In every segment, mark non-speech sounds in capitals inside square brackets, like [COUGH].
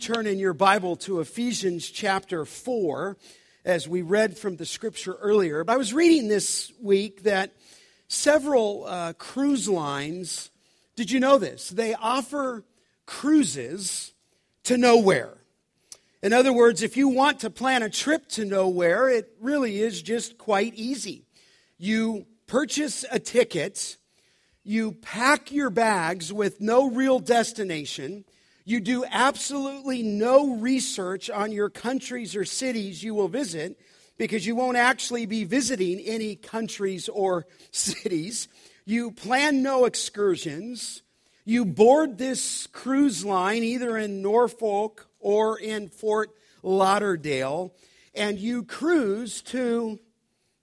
turn in your Bible to Ephesians chapter 4 as we read from the scripture earlier. But I was reading this week that several uh, cruise lines, did you know this? They offer cruises to nowhere. In other words, if you want to plan a trip to nowhere, it really is just quite easy. You purchase a ticket you pack your bags with no real destination. You do absolutely no research on your countries or cities you will visit because you won't actually be visiting any countries or [LAUGHS] cities. You plan no excursions. You board this cruise line either in Norfolk or in Fort Lauderdale, and you cruise to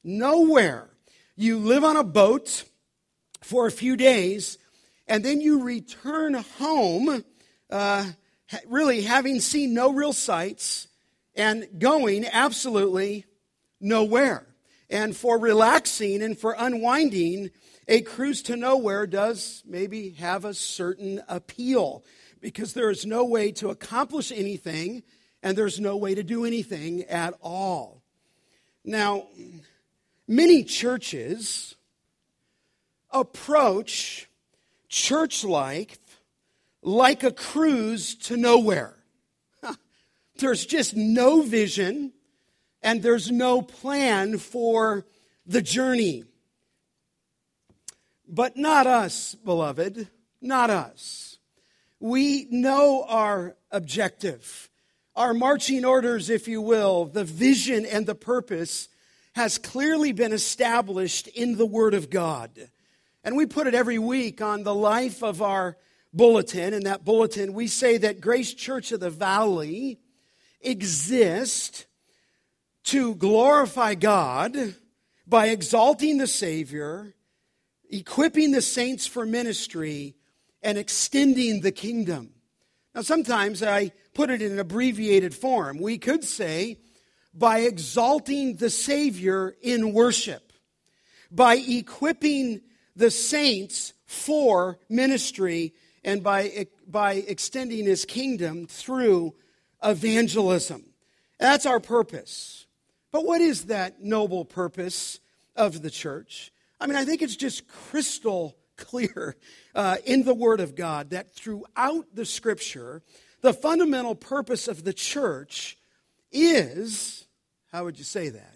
nowhere. You live on a boat for a few days, and then you return home, uh, really having seen no real sights and going absolutely nowhere. And for relaxing and for unwinding, a cruise to nowhere does maybe have a certain appeal because there is no way to accomplish anything and there's no way to do anything at all. Now, many churches approach church life like a cruise to nowhere. [LAUGHS] There's just no vision and there's no plan for the journey. But not us, beloved, not us. We know our objective, our marching orders, if you will, the vision and the purpose has clearly been established in the Word of God. And we put it every week on the life of our bulletin. In that bulletin, we say that Grace Church of the Valley exists to glorify God by exalting the Savior, equipping the saints for ministry, and extending the kingdom. Now, sometimes I put it in an abbreviated form. We could say, by exalting the Savior in worship, by equipping the saints for ministry and by, by extending his kingdom through evangelism. That's our purpose. But what is that noble purpose of the church? I mean, I think it's just crystal [LAUGHS] clear uh, in the Word of God that throughout the Scripture, the fundamental purpose of the church is how would you say that?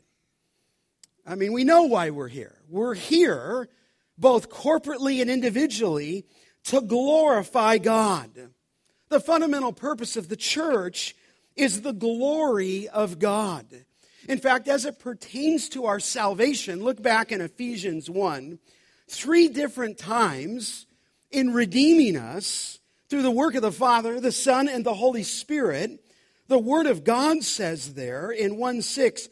I mean, we know why we're here. We're here both corporately and individually, to glorify God. The fundamental purpose of the church is the glory of God. In fact, as it pertains to our salvation, look back in Ephesians 1, three different times in redeeming us through the work of the Father, the Son, and the Holy Spirit, the Word of God says there in 1 6,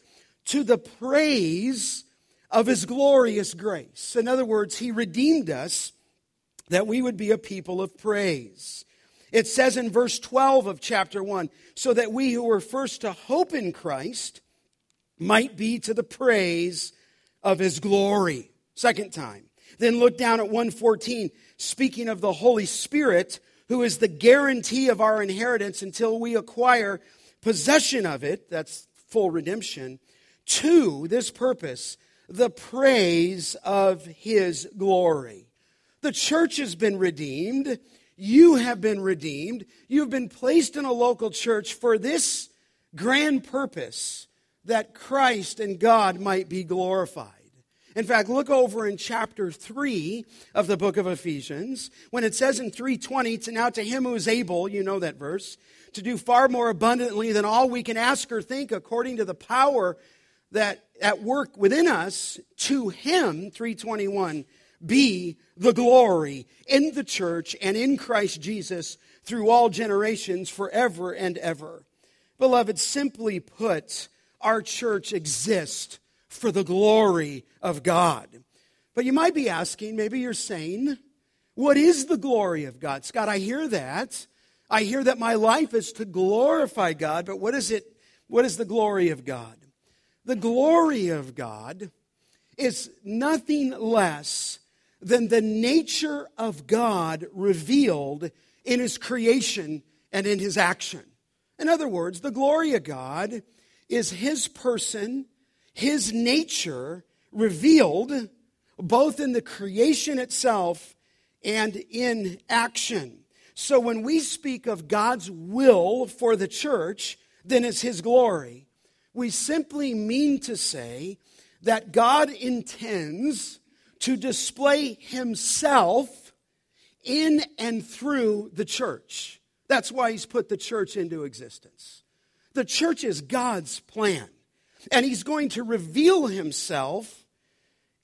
to the praise of his glorious grace. In other words, he redeemed us that we would be a people of praise. It says in verse 12 of chapter 1 so that we who were first to hope in Christ might be to the praise of his glory. Second time. Then look down at 114, speaking of the Holy Spirit, who is the guarantee of our inheritance until we acquire possession of it. That's full redemption. To this purpose, the praise of his glory. The church has been redeemed. You have been redeemed. You've been placed in a local church for this grand purpose that Christ and God might be glorified. In fact, look over in chapter 3 of the book of Ephesians when it says in 320 to now to him who is able, you know that verse, to do far more abundantly than all we can ask or think according to the power that at work within us to him 321 be the glory in the church and in Christ Jesus through all generations forever and ever. Beloved simply put our church exists for the glory of God. But you might be asking maybe you're saying what is the glory of God? Scott I hear that. I hear that my life is to glorify God but what is it what is the glory of God? The glory of God is nothing less than the nature of God revealed in his creation and in his action. In other words, the glory of God is his person, his nature revealed both in the creation itself and in action. So when we speak of God's will for the church, then it's his glory. We simply mean to say that God intends to display himself in and through the church. That's why he's put the church into existence. The church is God's plan, and he's going to reveal himself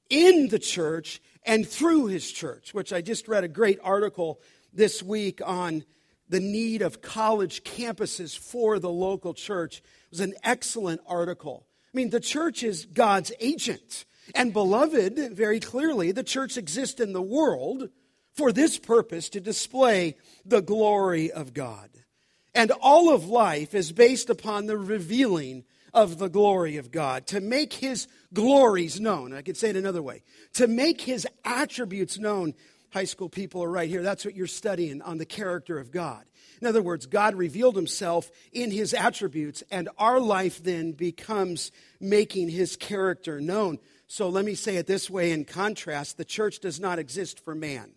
in the church and through his church, which I just read a great article this week on the need of college campuses for the local church. It was an excellent article. I mean, the church is God's agent. And beloved, very clearly, the church exists in the world for this purpose to display the glory of God. And all of life is based upon the revealing of the glory of God, to make his glories known. I could say it another way to make his attributes known. High school people are right here. That's what you're studying on the character of God. In other words, God revealed himself in his attributes, and our life then becomes making his character known. So let me say it this way in contrast the church does not exist for man.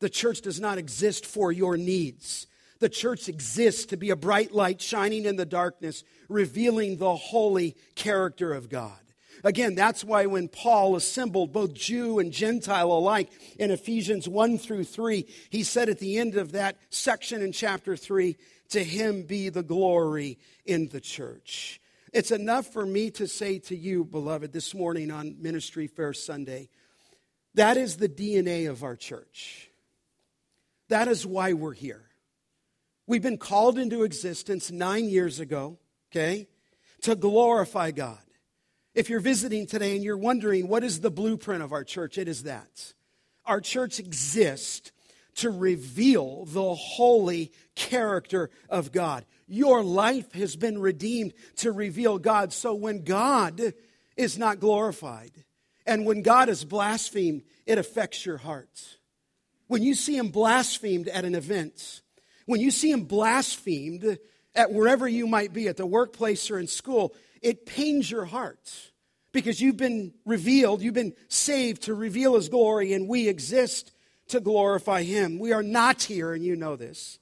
The church does not exist for your needs. The church exists to be a bright light shining in the darkness, revealing the holy character of God. Again, that's why when Paul assembled both Jew and Gentile alike in Ephesians 1 through 3, he said at the end of that section in chapter 3, to him be the glory in the church. It's enough for me to say to you, beloved, this morning on Ministry Fair Sunday, that is the DNA of our church. That is why we're here. We've been called into existence nine years ago, okay, to glorify God. If you're visiting today and you're wondering what is the blueprint of our church, it is that. Our church exists to reveal the holy character of God. Your life has been redeemed to reveal God. So when God is not glorified and when God is blasphemed, it affects your heart. When you see him blasphemed at an event, when you see him blasphemed at wherever you might be, at the workplace or in school, it pains your heart because you've been revealed, you've been saved to reveal his glory, and we exist to glorify him. We are not here, and you know this,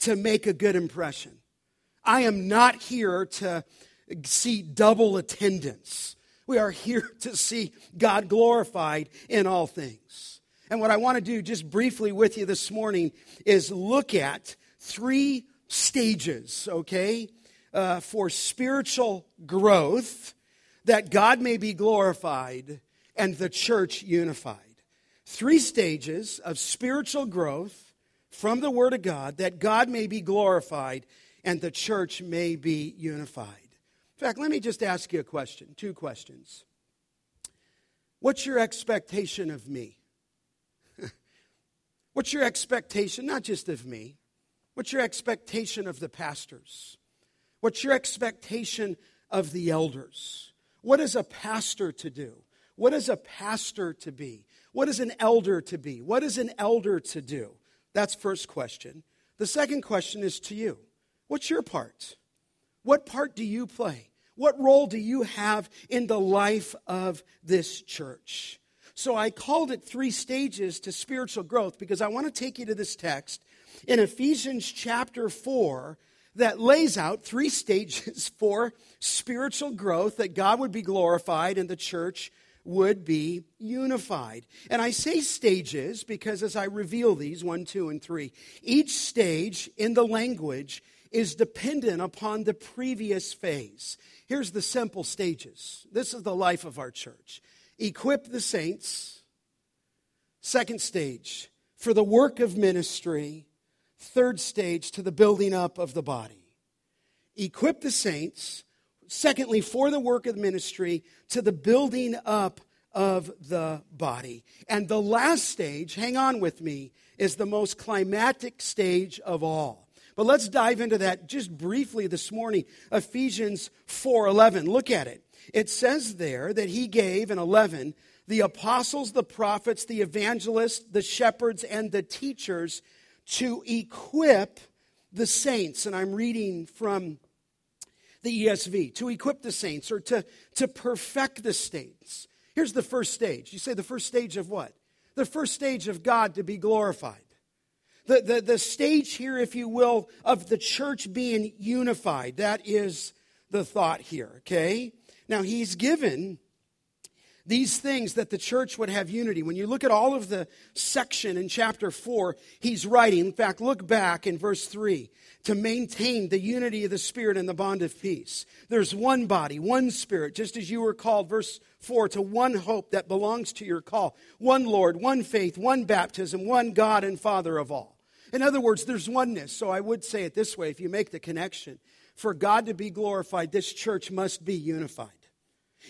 to make a good impression. I am not here to see double attendance. We are here [LAUGHS] to see God glorified in all things. And what I want to do just briefly with you this morning is look at three stages, okay, uh, for spiritual growth that God may be glorified and the church unified. Three stages of spiritual growth from the Word of God that God may be glorified and the church may be unified. In fact, let me just ask you a question, two questions. What's your expectation of me? [LAUGHS] What's your expectation, not just of me, What's your expectation of the pastors? What's your expectation of the elders? What is a pastor to do? What is a pastor to be? What is an elder to be? What is an elder to do? That's first question. The second question is to you. What's your part? What part do you play? What role do you have in the life of this church? So I called it three stages to spiritual growth because I want to take you to this text in Ephesians chapter 4 that lays out three [LAUGHS] stages for spiritual growth that God would be glorified and the church would be unified. And I say stages because as I reveal these, one, two, and three, each stage in the language is dependent upon the previous phase. Here's the simple stages. This is the life of our church. Equip the saints. Second stage, for the work of ministry. Third stage, to the building up of the body. Equip the saints. Secondly, for the work of ministry, to the building up of the body. And the last stage, hang on with me, is the most climatic stage of all. But let's dive into that just briefly this morning. Ephesians 4:11. Look at it. It says there that he gave in 11 the apostles, the prophets, the evangelists, the shepherds and the teachers to equip the saints, and I'm reading from the ESV, to equip the saints or to, to perfect the saints. Here's the first stage. You say the first stage of what? The first stage of God to be glorified. The, the, the stage here, if you will, of the church being unified. That is the thought here, okay? Now, he's given these things that the church would have unity. When you look at all of the section in chapter 4, he's writing, in fact, look back in verse 3 to maintain the unity of the Spirit and the bond of peace. There's one body, one Spirit, just as you were called, verse 4, to one hope that belongs to your call, one Lord, one faith, one baptism, one God and Father of all. In other words, there's oneness. So I would say it this way if you make the connection. For God to be glorified, this church must be unified.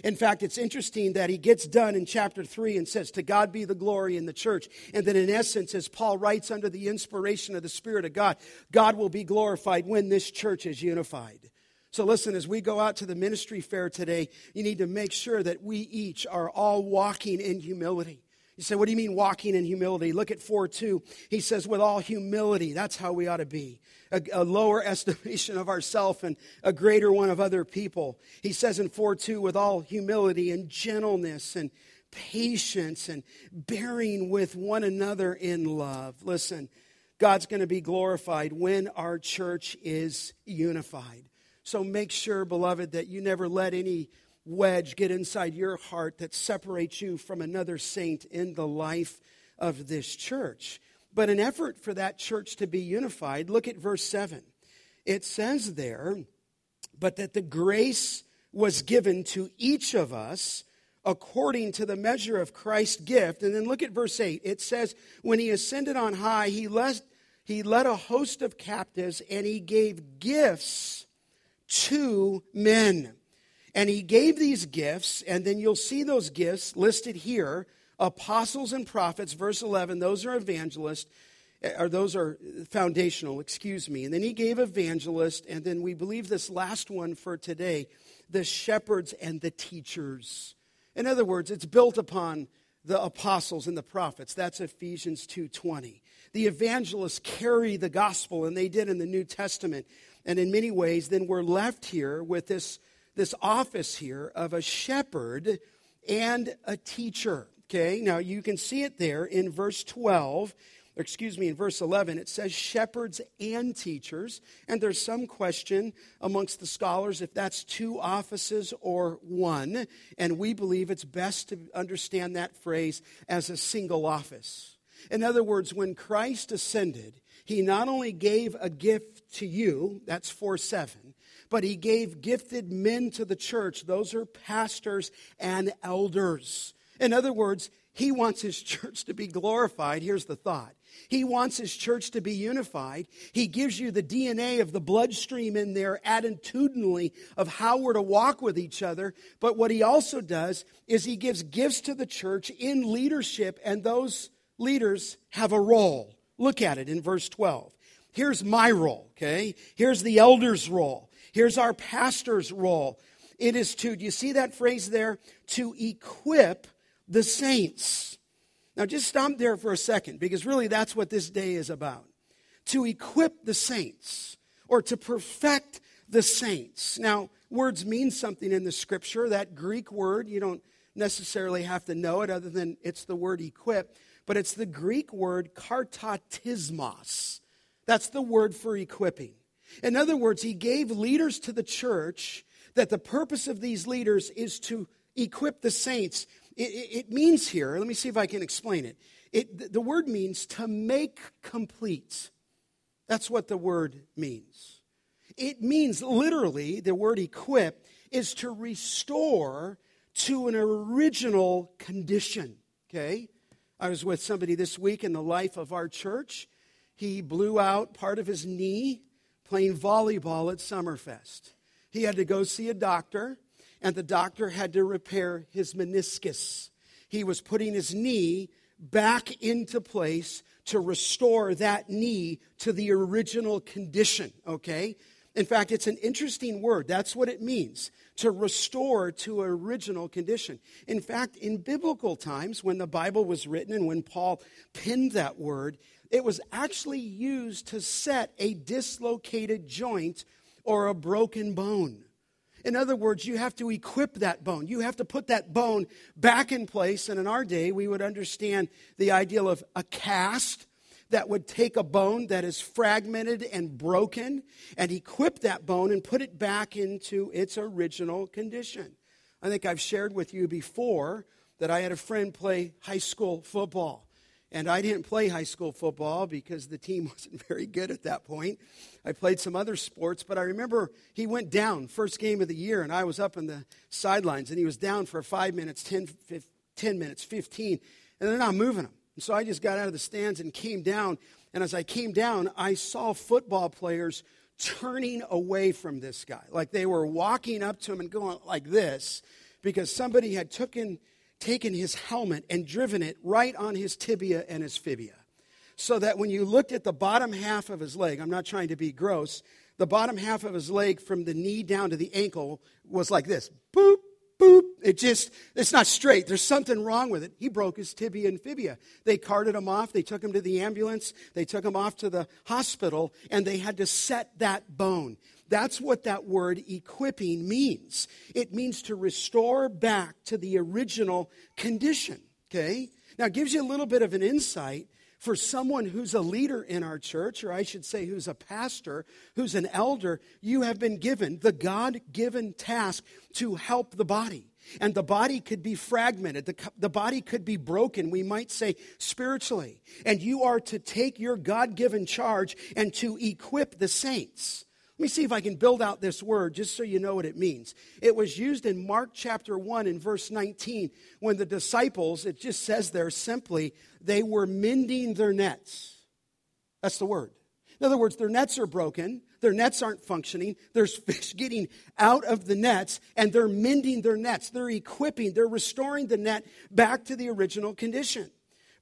In fact, it's interesting that he gets done in chapter 3 and says, To God be the glory in the church. And that in essence, as Paul writes under the inspiration of the Spirit of God, God will be glorified when this church is unified. So listen, as we go out to the ministry fair today, you need to make sure that we each are all walking in humility. You say, what do you mean walking in humility? Look at 4 2. He says, with all humility, that's how we ought to be a, a lower [LAUGHS] estimation of ourselves and a greater one of other people. He says in 4 2, with all humility and gentleness and patience and bearing with one another in love. Listen, God's going to be glorified when our church is unified. So make sure, beloved, that you never let any wedge get inside your heart that separates you from another saint in the life of this church. But an effort for that church to be unified, look at verse 7. It says there, but that the grace was given to each of us according to the measure of Christ's gift. And then look at verse 8. It says, When he ascended on high, he led, he led a host of captives and he gave gifts to men. And he gave these gifts, and then you'll see those gifts listed here apostles and prophets, verse 11, those are evangelists, eh, or those are foundational, excuse me. And then he gave evangelists, and then we believe this last one for today, the shepherds and the teachers. In other words, it's built upon the apostles and the prophets. That's Ephesians 2:20. The evangelists carry the gospel and they did in the New Testament. And in many ways then we're left here with this this office here of a shepherd and a teacher. Okay, now you can see it there in verse 12 excuse me, in verse 11, it says shepherds and teachers. And there's some question amongst the scholars if that's two offices or one. And we believe it's best to understand that phrase as a single office. In other words, when Christ ascended, he not only gave a gift to you, that's 4 7, but he gave gifted men to the church. Those are pastors and elders. In other words, he wants his church to be glorified. Here's the thought. He wants his church to be unified. He gives you the DNA of the bloodstream in there attitudinally of how we're to walk with each other. But what he also does is he gives gifts to the church in leadership, and those leaders have a role. Look at it in verse 12. Here's my role, okay? Here's the elder's role. Here's our pastor's role. It is to, do you see that phrase there? To equip the saints. Now, just stop there for a second because really that's what this day is about to equip the saints or to perfect the saints. Now, words mean something in the scripture. That Greek word, you don't necessarily have to know it other than it's the word equip, but it's the Greek word kartatismos. That's the word for equipping. In other words, he gave leaders to the church that the purpose of these leaders is to equip the saints it, it, means here, let me see if I can explain it. it. The word means to make complete. That's what the word means. It means literally, the word equip is to restore to an original condition. Okay? I was with somebody this week in the life of our church. He blew out part of his knee playing volleyball at Summerfest. He had to go see a doctor and the doctor had to repair his meniscus. He was putting his knee back into place to restore that knee to the original condition, okay? In fact, it's an interesting word. That's what it means to restore to original condition. In fact, in biblical times, when the Bible was written and when Paul penned that word, it was actually used to set a dislocated joint or a broken bone. In other words, you have to equip that bone. You have to put that bone back in place. And in our day, we would understand the ideal of a cast that would take a bone that is fragmented and broken and equip that bone and put it back into its original condition. I think I've shared with you before that I had a friend play high school football. And I didn't play high school football because the team [LAUGHS] wasn't very good at that point. I played some other sports, but I remember he went down first game of the year, and I was up in the sidelines, and he was down for five minutes, 10, 15, 10 minutes, 15, and they're not moving him. And so I just got out of the stands and came down. And as I came down, I saw football players turning away from this guy. Like they were walking up to him and going like this because somebody had taken, taken his helmet and driven it right on his tibia and his fibia. So that when you looked at the bottom half of his leg, I'm not trying to be gross, the bottom half of his leg from the knee down to the ankle was like this boop, boop. It just, it's not straight. There's something wrong with it. He broke his tibia and fibia. They carted him off. They took him to the ambulance. They took him off to the hospital, and they had to set that bone. That's what that word equipping means. It means to restore back to the original condition. Okay? Now, it gives you a little bit of an insight for someone who's a leader in our church, or I should say, who's a pastor, who's an elder, you have been given the God given task to help the body. And the body could be fragmented. The, the body could be broken, we might say spiritually. And you are to take your God given charge and to equip the saints. Let me see if I can build out this word just so you know what it means. It was used in Mark chapter 1 in verse 19 when the disciples, it just says there simply, they were mending their nets. That's the word. In other words, their nets are broken, their nets aren't functioning, there's [LAUGHS] fish getting out of the nets, and they're mending their nets. They're equipping, they're restoring the net back to the original condition.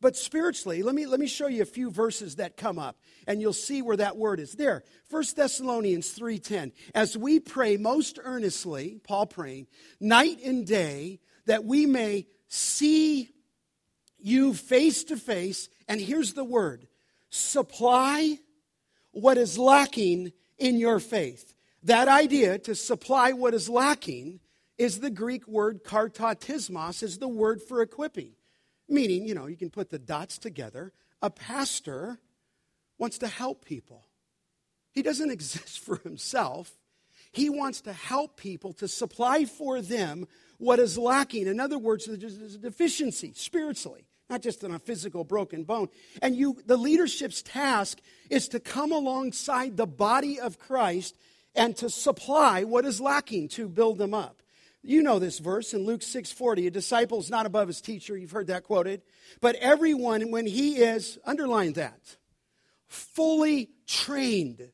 But spiritually, let me, let me show you a few verses that come up, and you'll see where that word is. There, 1 Thessalonians 3.10. As we pray most earnestly, Paul praying, night and day, that we may see you face to face, and here's the word, supply what is lacking in your faith. That idea, to supply what is lacking, is the Greek word kartatismos, is the word for equipping. Meaning, you know, you can put the dots together. A pastor wants to help people. He doesn't [LAUGHS] exist for himself. He wants to help people to supply for them what is lacking. In other words, there's a deficiency spiritually, not just in a physical broken bone. And you, the leadership's task is to come alongside the body of Christ and to supply what is lacking to build them up. You know this verse in Luke 6:40, a disciple is not above his teacher. You've heard that quoted. But everyone when he is underline that, fully trained.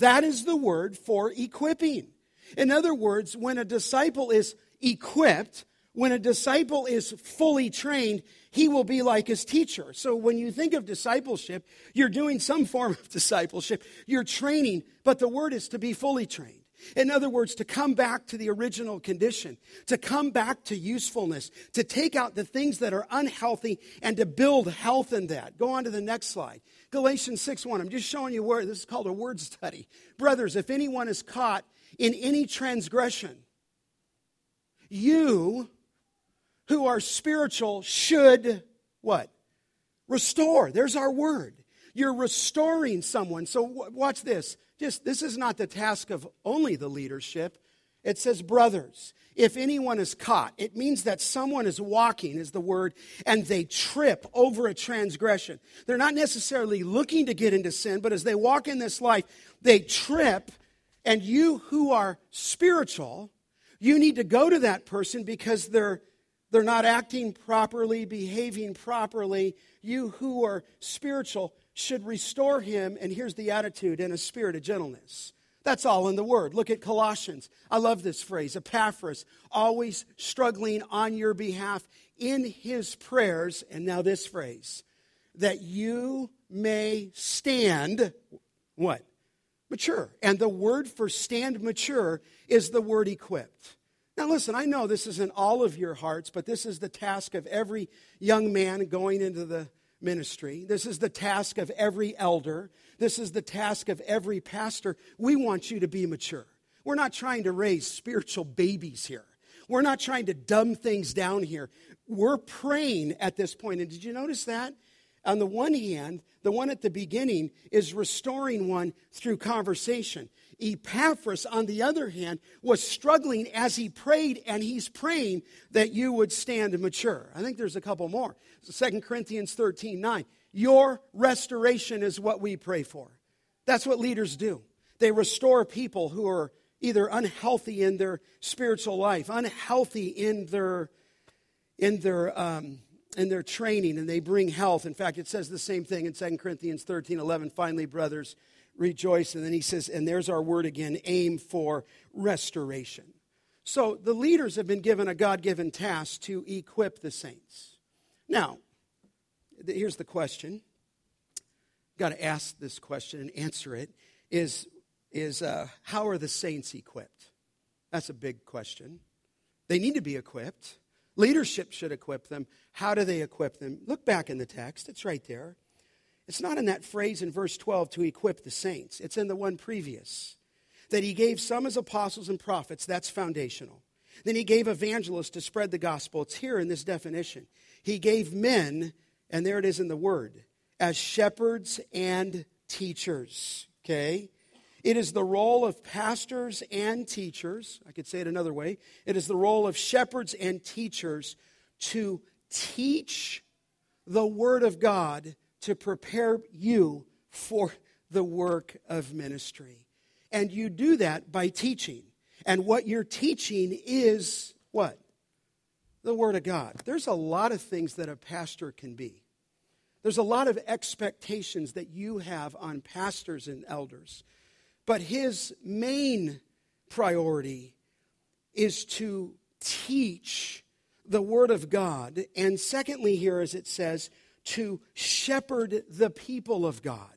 That is the word for equipping. In other words, when a disciple is equipped, when a disciple is fully trained, he will be like his teacher. So when you think of discipleship, you're doing some form of [LAUGHS] discipleship. You're training, but the word is to be fully trained. In other words, to come back to the original condition, to come back to usefulness, to take out the things that are unhealthy and to build health in that. Go on to the next slide. Galatians 6 1. I'm just showing you where this is called a word study. Brothers, if anyone is caught in any transgression, you who are spiritual should what? Restore. There's our word. You're restoring someone. So watch this. Just this is not the task of only the leadership. It says brothers. If anyone is caught, it means that someone is walking, is the word, and they trip over a transgression. They're not necessarily looking to get into sin, but as they walk in this life, they trip. And you who are spiritual, you need to go to that person because they're they're not acting properly, behaving properly. You who are spiritual, should restore him, and here's the attitude, in a spirit of gentleness. That's all in the word. Look at Colossians. I love this phrase Epaphras, always struggling on your behalf in his prayers. And now this phrase, that you may stand, what? Mature. And the word for stand mature is the word equipped. Now, listen, I know this isn't all of your hearts, but this is the task of every young man going into the ministry. This is the task of every elder. This is the task of every pastor. We want you to be mature. We're not trying to raise spiritual babies here. We're not trying to dumb things down here. We're praying at this point. And did you notice that? On the one hand, the one at the beginning is restoring one through conversation. Epaphras, on the other hand, was struggling as he prayed, and he's praying that you would stand mature. I think there's a couple more. 2 Corinthians 13 9. Your restoration is what we pray for. That's what leaders do. They restore people who are either unhealthy in their spiritual life, unhealthy in their, in their, um, in their training, and they bring health. In fact, it says the same thing in 2 Corinthians 13 11. Finally, brothers, rejoice. And then he says, and there's our word again aim for restoration. So the leaders have been given a God given task to equip the saints. Now, here's the question. Got to ask this question and answer it is, is uh, how are the saints equipped? That's a big question. They need to be equipped. Leadership should equip them. How do they equip them? Look back in the text, it's right there. It's not in that phrase in verse 12 to equip the saints, it's in the one previous. That he gave some as apostles and prophets, that's foundational. Then he gave evangelists to spread the gospel. It's here in this definition. He gave men, and there it is in the word, as shepherds and teachers. Okay? It is the role of pastors and teachers. I could say it another way. It is the role of shepherds and teachers to teach the Word of God to prepare you for the work of ministry. And you do that by teaching. And what you're teaching is what? The Word of God. There's a lot of things that a pastor can be. There's a lot of expectations that you have on pastors and elders. But his main priority is to teach the Word of God. And secondly, here, as it says, to shepherd the people of God.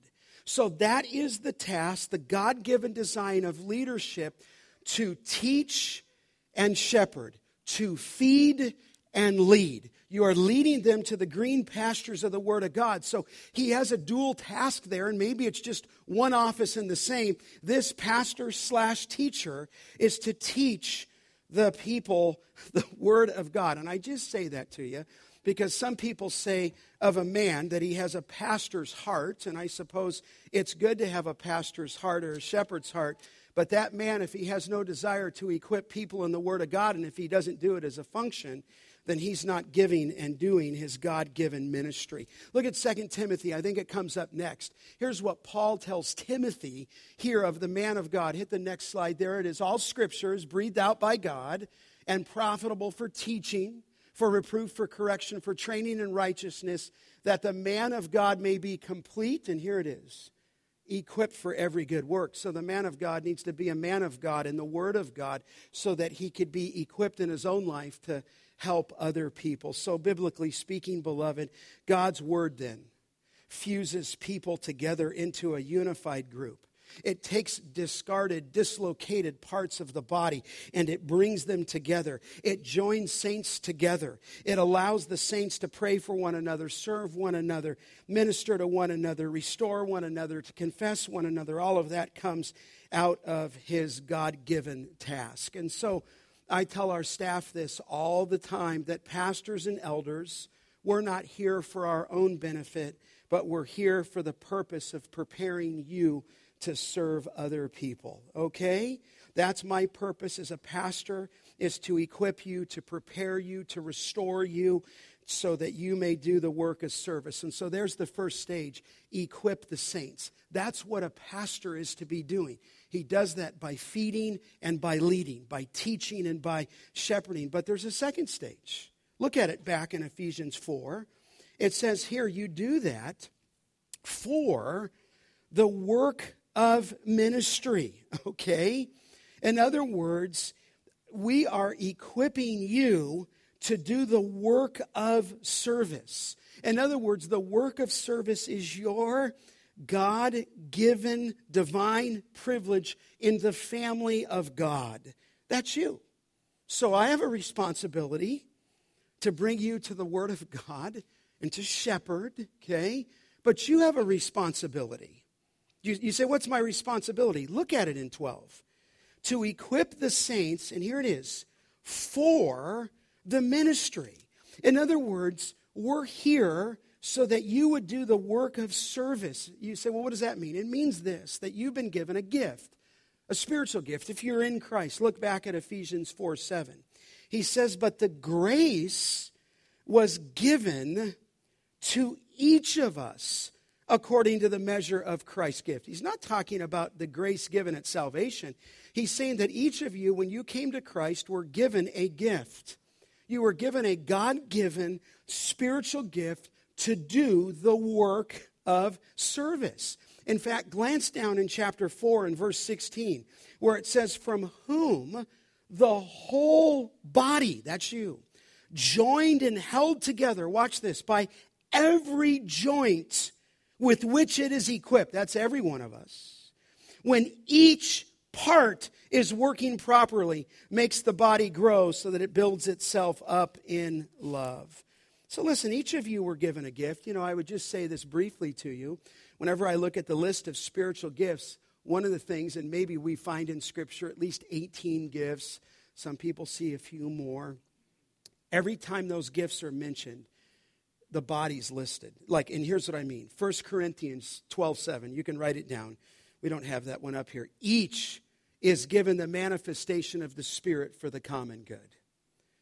So that is the task, the God given design of leadership to teach and shepherd, to feed and lead. You are leading them to the green pastures of the Word of God. So he has a dual task there, and maybe it's just one office in the same. This pastor slash teacher is to teach the people [LAUGHS] the Word of God. And I just say that to you because some people say of a man that he has a pastor's heart, and I suppose it's good to have a pastor's heart or a shepherd's heart. But that man, if he has no desire to equip people in the Word of God, and if he doesn't do it as a function, then he's not giving and doing his God given ministry. Look at 2 Timothy. I think it comes up next. Here's what Paul tells Timothy here of the man of God. Hit the next slide. There it is. All scripture is breathed out by God and profitable for teaching for reproof, for correction, for training in righteousness, that the man of God may be complete. And here it is equipped for every good work. So the man of God needs to be a man of God in the Word of God so that he could be equipped in his own life to help other people. So, biblically speaking, beloved, God's Word then fuses people together into a unified group. It takes discarded, dislocated parts of the body and it brings them together. It joins saints together. It allows the saints to pray for one another, serve one another, minister to one another, restore one another, to confess one another. All of that comes out of his God given task. And so I tell our staff this all the time that pastors and elders, we're not here for our own benefit, but we're here for the purpose of preparing you to serve other people. Okay? That's my purpose as a pastor is to equip you, to prepare you, to restore you so that you may do the work of service. And so there's the first stage, equip the saints. That's what a pastor is to be doing. He does that by feeding and by leading, by teaching and by shepherding. But there's a second stage. Look at it back in Ephesians 4. It says here, you do that for the work of ministry, [LAUGHS] okay? In other words, we are equipping you to do the work of service. In other words, the work of service is your God given divine privilege in the family of God. That's you. So I have a responsibility to bring you to the Word of God and to shepherd, okay? But you have a responsibility. You, you say, What's my responsibility? Look at it in 12. To equip the saints, and here it is, for the ministry. In other words, we're here so that you would do the work of service. You say, well, what does that mean? It means this that you've been given a gift, a spiritual gift. If you're in Christ, look back at Ephesians 4 7. He says, but the grace was given to each of us according to the measure of Christ's gift. He's not talking about the grace given at salvation. He's saying that each of you, when you came to Christ, were given a gift. You were given a God given spiritual gift to do the work of service. In fact, glance down in chapter 4 and verse 16, where it says, From whom the whole body, that's you, joined and held together, watch this, by every joint with which it is equipped. That's every one of us. When each part is working properly, makes the body grow so that it builds itself up in love. So, listen, each of you were given a gift. You know, I would just say this briefly to you. Whenever I look at the list of spiritual gifts, one of the things, and maybe we find in Scripture at least 18 gifts, some people see a few more. Every time those gifts are mentioned, the bodies listed. Like, and here's what I mean 1 Corinthians 12 7. You can write it down. We don't have that one up here. Each is given the manifestation of the Spirit for the common good.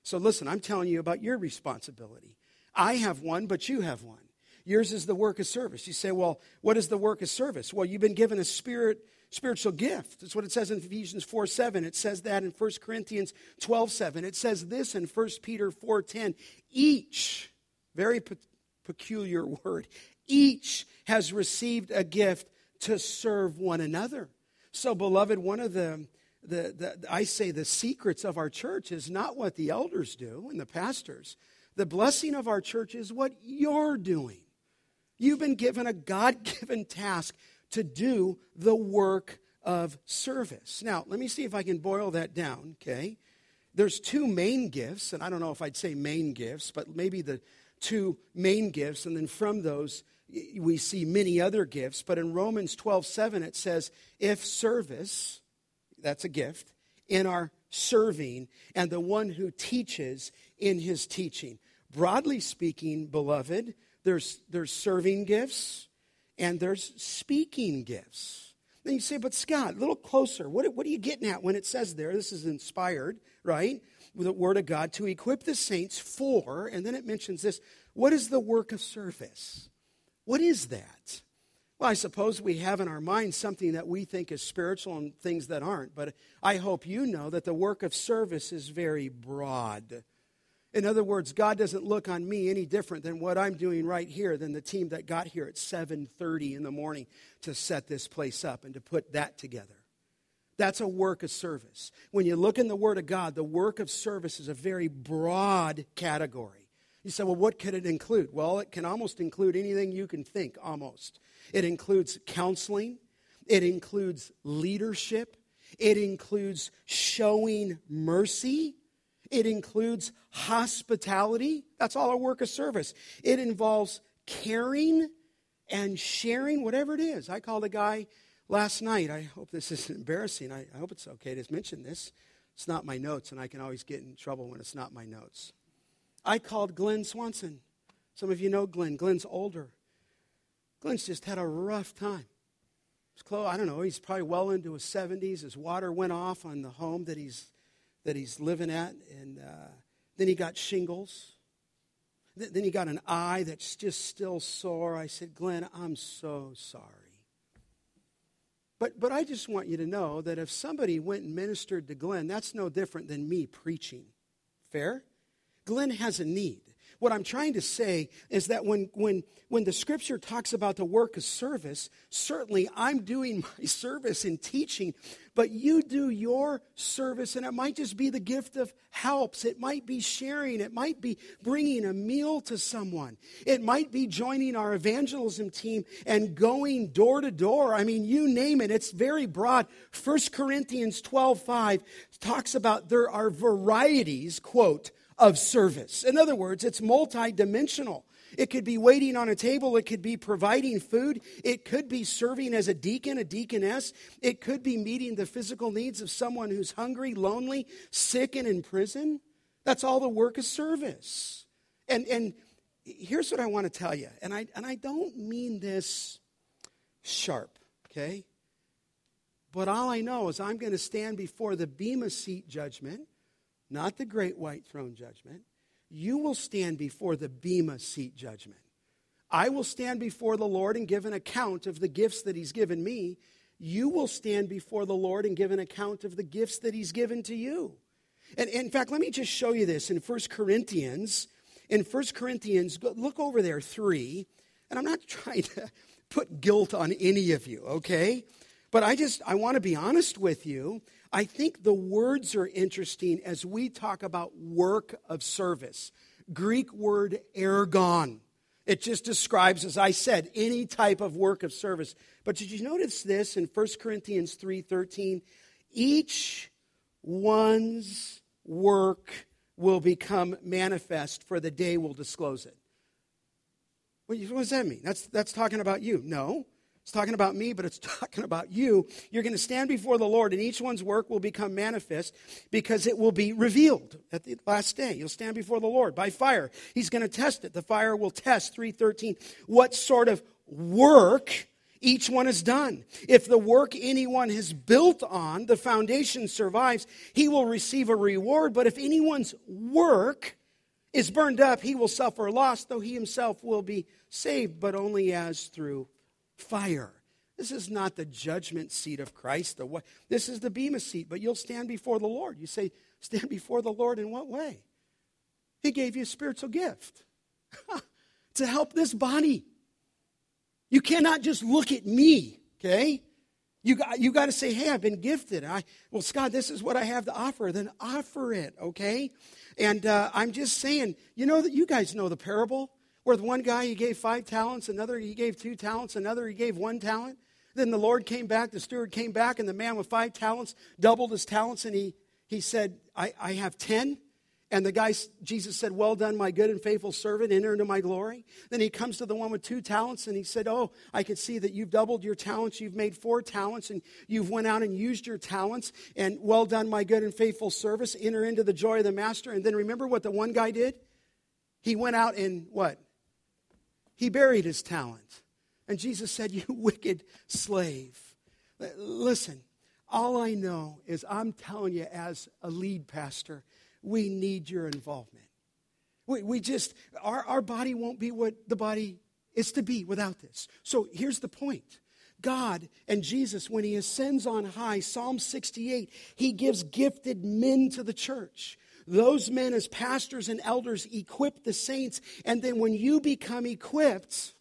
So, listen, I'm telling you about your responsibility. I have one, but you have one. Yours is the work of service. You say, well, what is the work of service? Well, you've been given a spirit spiritual gift. That's what it says in Ephesians 4 7. It says that in 1 Corinthians 12 7. It says this in 1 Peter 4 10. Each, very pe- peculiar [LAUGHS] word, each has received a gift to serve one another. So, beloved, one of the, the, the I say the secrets of our church is not what the elders do and the pastors. The blessing of our church is what you're doing. You've been given a God given [LAUGHS] task to do the work of service. Now, let me see if I can boil that down, okay? There's two main gifts, and I don't know if I'd say main gifts, but maybe the two main gifts, and then from those, we see many other gifts. But in Romans 12 7, it says, if service, that's a gift, in our serving, and the one who teaches in his teaching. Broadly speaking, beloved, there's, there's serving gifts and there's speaking gifts. Then you say, but Scott, a little closer. What, what are you getting at when it says there? This is inspired, right? With the Word of God to equip the saints for, and then it mentions this what is the work of service? What is that? Well, I suppose we have in our mind something that we think is spiritual and things that aren't, but I hope you know that the work of service is very broad. In other words, God doesn't look on me any different than what I'm doing right here than the team that got here at 7:30 in the morning to set this place up and to put that together. That's a work of service. When you look in the Word of God, the work of service is a very broad category. You say, well, what could it include? Well, it can almost include anything you can think, almost. It includes counseling, it includes leadership, it includes showing mercy, it includes hospitality. That's all a work of service. It involves caring and sharing, whatever it is. I called a guy last night. I hope this isn't embarrassing. I, I hope it's okay to mention this. It's not my notes, and I can always get in trouble when it's not my notes. I called Glenn Swanson. Some of you know Glenn. Glenn's older. Glenn's just had a rough time. I don't know, he's probably well into his 70s. His water went off on the home that he's that he's living at. And uh, then he got shingles. Th- then he got an eye that's just still sore. I said, Glenn, I'm so sorry. But, but I just want you to know that if somebody went and ministered to Glenn, that's no different than me preaching. Fair? Glenn has a need. What I'm trying to say is that when, when, when the scripture talks about the work of service, certainly I'm doing [LAUGHS] my service in teaching, but you do your service, and it might just be the gift of helps. It might be sharing. It might be bringing a meal to someone. It might be joining our evangelism team and going door to door. I mean, you name it. It's very broad. 1 Corinthians 12 5 talks about there are varieties, quote, of service. In other words, it's multidimensional. It could be waiting on a table. It could be providing food. It could be serving as a deacon, a deaconess. It could be meeting the physical needs of someone who's hungry, lonely, sick, and in prison. That's all the work of service. And, and here's what I want to tell you, and I, and I don't mean this sharp, okay? But all I know is I'm going to stand before the Bema seat judgment, not the great white throne judgment. You will stand before the Bema seat judgment. I will stand before the Lord and give an account of the gifts that He's given me. You will stand before the Lord and give an account of the gifts that He's given to you. And in fact, let me just show you this in 1 Corinthians. In 1 Corinthians, look over there, 3. And I'm not [LAUGHS] trying to put guilt on any of you, okay? But I just, I want to be honest with you. I think the words are interesting as we talk about work of service. Greek word ergon. It just describes, as I said, any type of work of service. But did you notice this in 1 Corinthians 3:13? Each one's work will become manifest, for the day will disclose it. What does that mean? That's, that's talking about you. No. It's talking about me, but it's [LAUGHS] talking about you. You're going to stand before the Lord, and each one's work will become manifest because it will be revealed at the last day. You'll stand before the Lord by fire. He's going to test it. The fire will test 313 what sort of work each one has done. If the work anyone has built on, the foundation survives, he will receive a reward. But if anyone's work is burned up, he will suffer loss, though he himself will be saved, but only as through fire. This is not the judgment seat of Christ. The what, this is the Bema seat, but you'll stand before the Lord. You say, stand before the Lord in what way? He gave you a spiritual gift [LAUGHS] to help this body. You cannot just look at me, okay? You got, you got to say, hey, I've been gifted. I, well, Scott, this is what I have to offer. Then offer it, okay? And uh, I'm just saying, you know that you guys know the parable where one guy he gave five talents, another he gave two talents, another he gave one talent. Then the Lord came back, the steward came back, and the man with five talents doubled his talents, and he, he said, I, I have ten. And the guy, Jesus said, Well done, my good and faithful servant, enter into my glory. Then he comes to the one with two talents and he said, Oh, I can see that you've doubled your talents. You've made four talents and you've went out and used your talents. And well done, my good and faithful service. Enter into the joy of the master. And then remember what the one guy did? He went out and what? He buried his talent. And Jesus said, You [LAUGHS] wicked slave. Listen, all I know is I'm telling you, as a lead pastor, we need your involvement. We, we just, our, our body won't be what the body is to be without this. So here's the point God and Jesus, when he ascends on high, Psalm 68, he gives gifted men to the church. Those men, as pastors and elders, equip the saints. And then when you become equipped,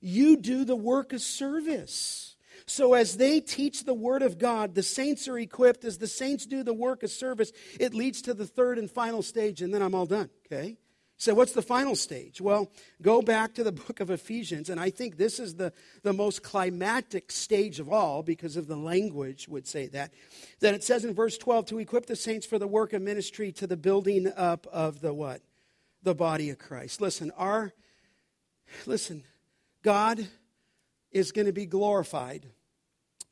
you do the work of service. So, as they teach the Word of God, the saints are equipped. As the saints do the work of service, it leads to the third and final stage, and then I'm all done, okay? So, what's the final stage? Well, go back to the book of Ephesians, and I think this is the, the most climactic stage of all because of the language would say that. That it says in verse 12 to equip the saints for the work of ministry to the building up of the what? The body of Christ. Listen, our, listen, God is going to be glorified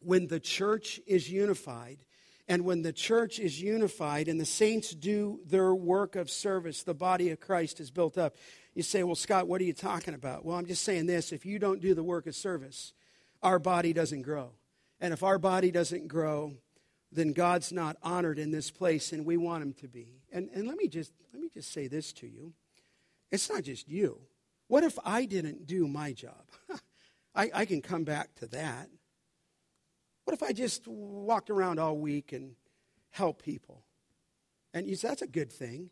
when the church is unified and when the church is unified and the saints do their work of service, the body of Christ is built up. You say, Well, Scott, what are you talking about? Well, I'm just saying this if you don't do the work of service, our body doesn't grow. And if our body doesn't grow, then God's not honored in this place, and we want him to be. And, and let, me just, let me just say this to you it's not just you. What if I didn't do my job? [LAUGHS] I, I can come back to that. What if I just walked around all week and help people? And you say, that's a good thing.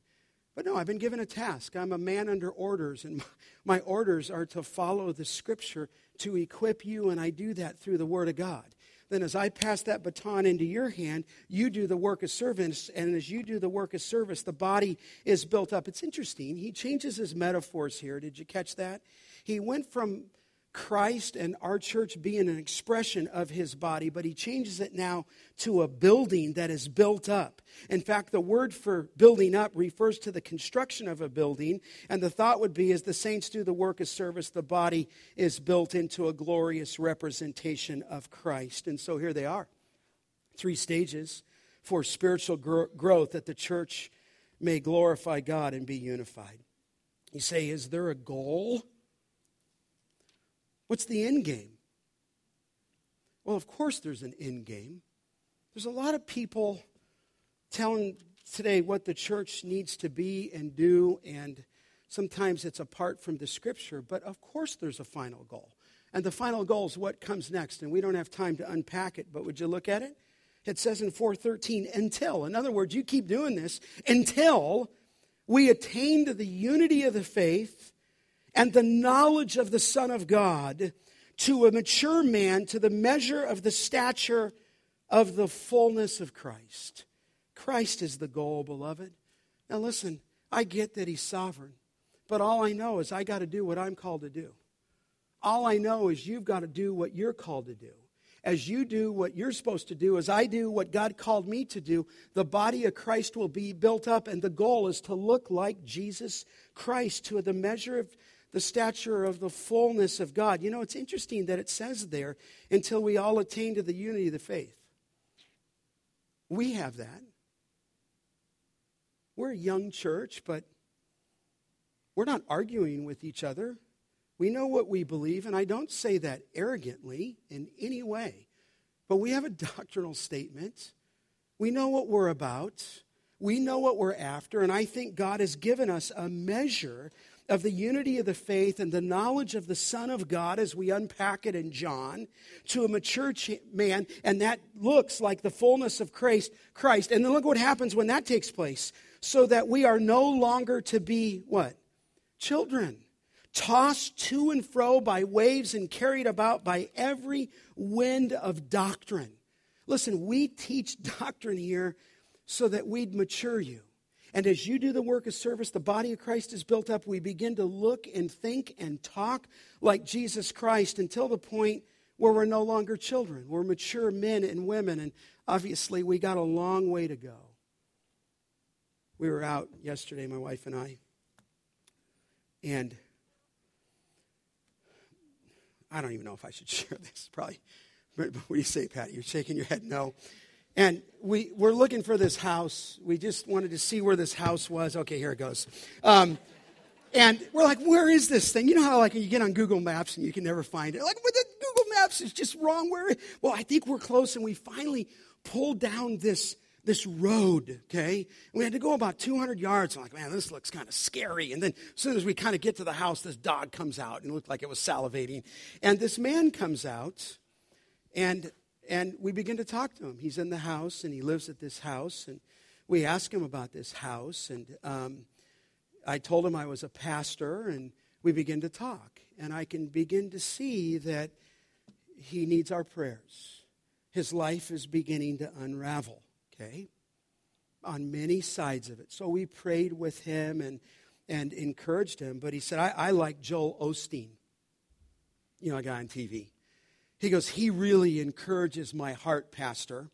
But no, I've been given a task. I'm a man under orders, and [LAUGHS] my orders are to follow the scripture to equip you, and I do that through the word of God. Then, as I pass that baton into your hand, you do the work of service, and as you do the work of service, the body is built up. It's interesting. He changes his metaphors here. Did you catch that? He went from Christ and our church being an expression of his body, but he changes it now to a building that is built up. In fact, the word for building up refers to the construction of a building, and the thought would be as the saints do the work of service, the body is built into a glorious representation of Christ. And so here they are three stages for spiritual gro- growth that the church may glorify God and be unified. You say, is there a goal? What's the end game? Well, of course, there's an end game. There's a lot of people telling today what the church needs to be and do, and sometimes it's apart from the scripture, but of course, there's a final goal. And the final goal is what comes next, and we don't have time to unpack it, but would you look at it? It says in 413, until. In other words, you keep doing this until we attain to the unity of the faith and the knowledge of the Son of God to a mature man to the measure of the stature of the fullness of Christ. Christ is the goal, beloved. Now, listen, I get that He's sovereign, but all I know is I got to do what I'm called to do. All I know is you've got to do what you're called to do as you do what you're supposed to do, as I do what God called me to do, the body of Christ will be built up, and the goal is to look like Jesus Christ to the measure of the stature of the fullness of God. You know, it's interesting that it says there, until we all attain to the unity of the faith. We have that. We're a young church, but we're not arguing with each other. We know what we believe, and I don't say that arrogantly in any way, but we have a [LAUGHS] doctrinal statement. We know what we're about. We know what we're after, and I think God has given us a measure of the unity of the faith and the knowledge of the Son of God as we unpack it in John to a mature man, and that looks like the fullness of Christ. Christ. And then look what happens when that takes place. So that we are no longer to be what? Children. Tossed to and fro by waves and carried about by every wind of doctrine. Listen, we teach doctrine here so that we'd mature you. And as you do the work of service, the body of Christ is built up. We begin to look and think and talk like Jesus Christ until the point where we're no longer children. We're mature men and women. And obviously, we got a long way to go. We were out yesterday, my wife and I. And I don't even know if I should [LAUGHS] share this. Probably. What do you say, Pat? You're shaking your head no. And we, we're looking for this house. We just wanted to see where this house was. Okay, here it goes. Um, and we're like, where is this thing? You know how like you get on Google Maps and you can never find it. Like, but the Google Maps is just wrong. Where? Well, I think we're close, and we finally pulled down this this road. Okay, and we had to go about 200 yards. I'm like, man, this looks kind of scary. And then as soon as we kind of get to the house, this dog comes out and looked like it was salivating. And this man comes out, and and we begin to talk to him. He's in the house and he lives at this house. And we ask him about this house. And um, I told him I was a pastor and we begin to talk. And I can begin to see that he needs our prayers. His life is beginning to unravel, okay, on many sides of it. So we prayed with him and, and encouraged him. But he said, I, I like Joel Osteen, you know, a guy on TV. He goes, He really encourages my heart, Pastor.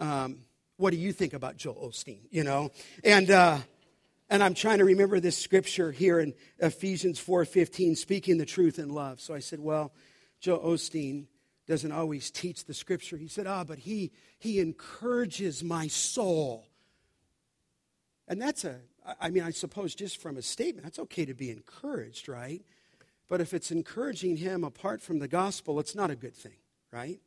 Um, what do you think about Joel Osteen? You know? And, uh, and I'm trying to remember this scripture here in Ephesians 4:15, speaking the truth in love. So I said, Well, Joel Osteen doesn't always teach the scripture. He said, Ah, but he he encourages my soul. And that's a, I mean, I suppose just from a statement, that's okay to be encouraged, right? But if it's encouraging him apart from the gospel, it's not a good thing, right?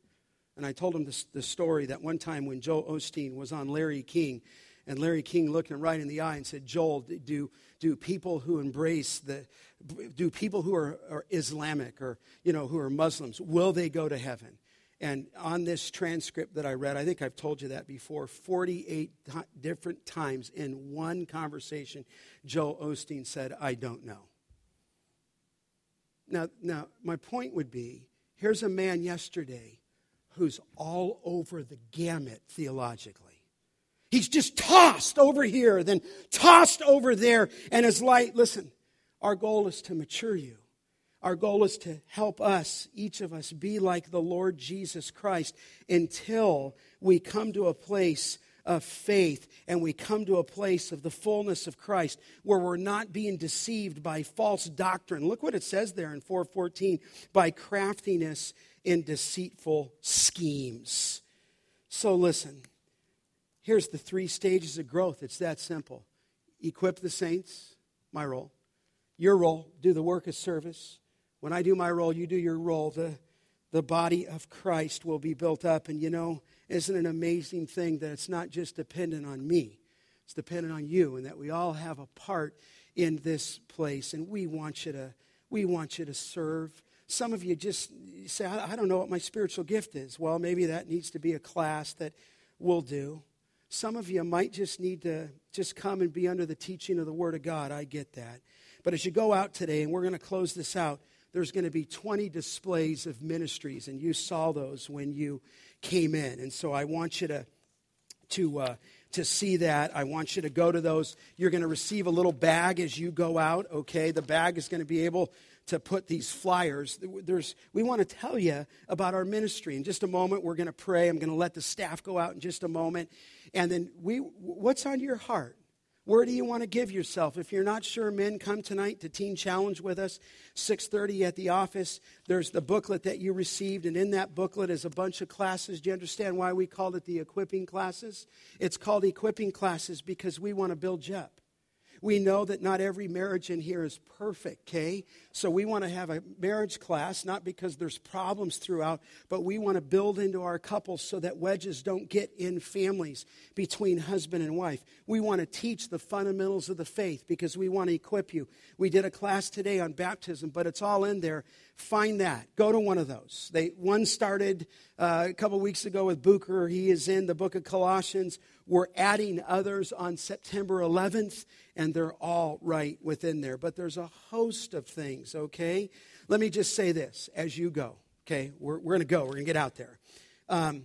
And I told him this, this story that one time when Joel Osteen was on Larry King, and Larry King looked him right in the eye and said, Joel, do, do people who embrace the, do people who are, are Islamic or, you know, who are Muslims, will they go to heaven? And on this transcript that I read, I think I've told you that before, 48 t- different times in one conversation, Joel Osteen said, I don't know. Now, now, my point would be here's a man yesterday who's all over the gamut theologically. He's just tossed over here, then tossed over there, and his light, listen, our goal is to mature you. Our goal is to help us, each of us, be like the Lord Jesus Christ until we come to a place of faith and we come to a place of the fullness of Christ where we're not being deceived by false doctrine. Look what it says there in 414 by craftiness in deceitful schemes. So listen, here's the three stages of growth. It's that simple equip the saints, my role. Your role, do the work of service. When I do my role, you do your role. The, the body of Christ will be built up. And you know, isn't it an amazing thing that it's not just dependent on me, it's dependent on you, and that we all have a part in this place. And we want you to, we want you to serve. Some of you just say, I don't know what my spiritual gift is. Well, maybe that needs to be a class that we'll do. Some of you might just need to just come and be under the teaching of the Word of God. I get that. But as you go out today, and we're going to close this out, there's going to be 20 displays of ministries, and you saw those when you came in. And so I want you to, to, uh, to see that. I want you to go to those. You're going to receive a little bag as you go out, okay? The bag is going to be able to put these flyers. There's, we want to tell you about our ministry. In just a moment, we're going to pray. I'm going to let the staff go out in just a moment. And then, we, what's on your heart? Where do you want to give yourself? If you're not sure, men, come tonight to Teen Challenge with us, 6:30 at the office. There's the booklet that you received, and in that booklet is a bunch of classes. Do you understand why we called it the equipping classes? It's called equipping classes because we want to build you up. We know that not every marriage in here is perfect, okay? So we want to have a marriage class, not because there's problems throughout, but we want to build into our couples so that wedges don't get in families between husband and wife. We want to teach the fundamentals of the faith because we want to equip you. We did a class today on baptism, but it's all in there. Find that. Go to one of those. They one started uh, a couple weeks ago with Booker. He is in the book of Colossians. We're adding others on September 11th, and they're all right within there. But there's a host of things, okay? Let me just say this as you go, okay? We're, we're going to go, we're going to get out there. Um,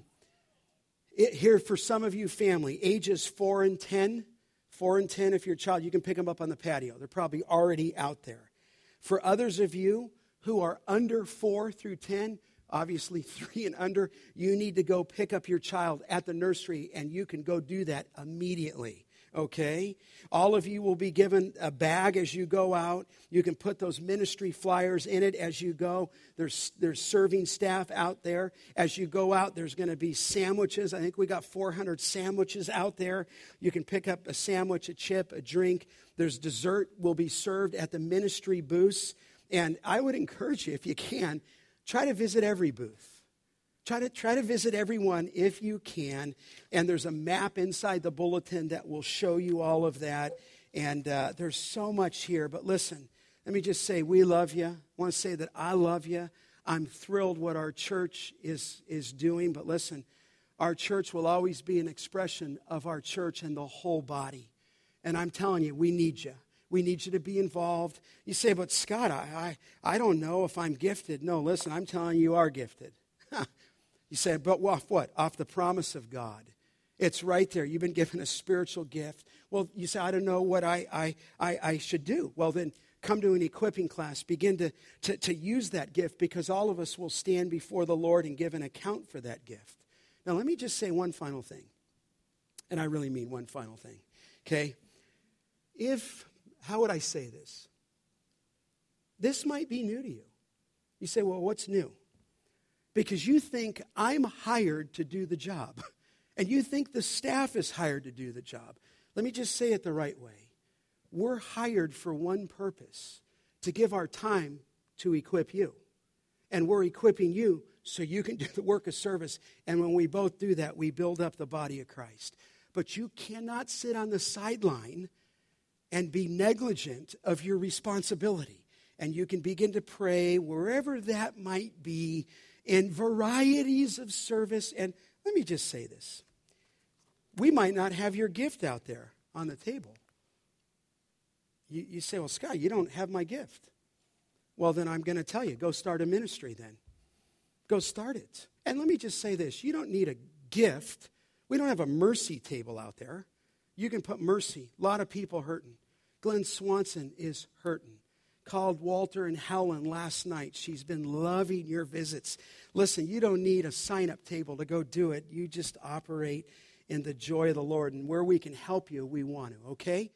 it, here, for some of you, family, ages 4 and 10, 4 and 10, if you're a child, you can pick them up on the patio. They're probably already out there. For others of you who are under 4 through 10, obviously [LAUGHS] three and under, you need to go pick up your child at the nursery and you can go do that immediately. Okay? All of you will be given a bag as you go out. You can put those ministry flyers in it as you go. There's, there's serving staff out there. As you go out, there's going to be sandwiches. I think we got 400 sandwiches out there. You can pick up a sandwich, a chip, a drink. There's dessert will be served at the ministry booths. And I would encourage you, if you can, Try to visit every booth. Try to, try to visit everyone if you can. And there's a map inside the bulletin that will show you all of that. And uh, there's so much here. But listen, let me just say, we love you. I want to say that I love you. I'm thrilled what our church is, is doing. But listen, our church will always be an expression of our church and the whole body. And I'm telling you, we need you. We need you to be involved. You say, but Scott, I, I, I don't know if I'm gifted. No, listen, I'm telling you, you are gifted. [LAUGHS] you say, but off what? Off the promise of God. It's right there. You've been given a spiritual gift. Well, you say, I don't know what I, I, I, I should do. Well, then come to an equipping class. Begin to, to, to use that gift because all of us will stand before the Lord and give an account for that gift. Now, let me just say one final thing. And I really mean one final thing. Okay? If how would I say this? This might be new to you. You say, well, what's new? Because you think I'm hired to do the job, [LAUGHS] and you think the staff is hired to do the job. Let me just say it the right way. We're hired for one purpose to give our time to equip you. And we're equipping you so you can [LAUGHS] do the work of service. And when we both do that, we build up the body of Christ. But you cannot sit on the sideline and be negligent of your responsibility. And you can begin to pray wherever that might be in varieties of service. And let me just say this we might not have your gift out there on the table. You, you say, Well, Scott, you don't have my gift. Well, then I'm going to tell you go start a ministry then. Go start it. And let me just say this you don't need a gift. We don't have a mercy table out there. You can put mercy. A lot of people hurting. Glenn Swanson is hurting. Called Walter and Helen last night. She's been loving your visits. Listen, you don't need a sign up table to go do it. You just operate in the joy of the Lord. And where we can help you, we want to, okay?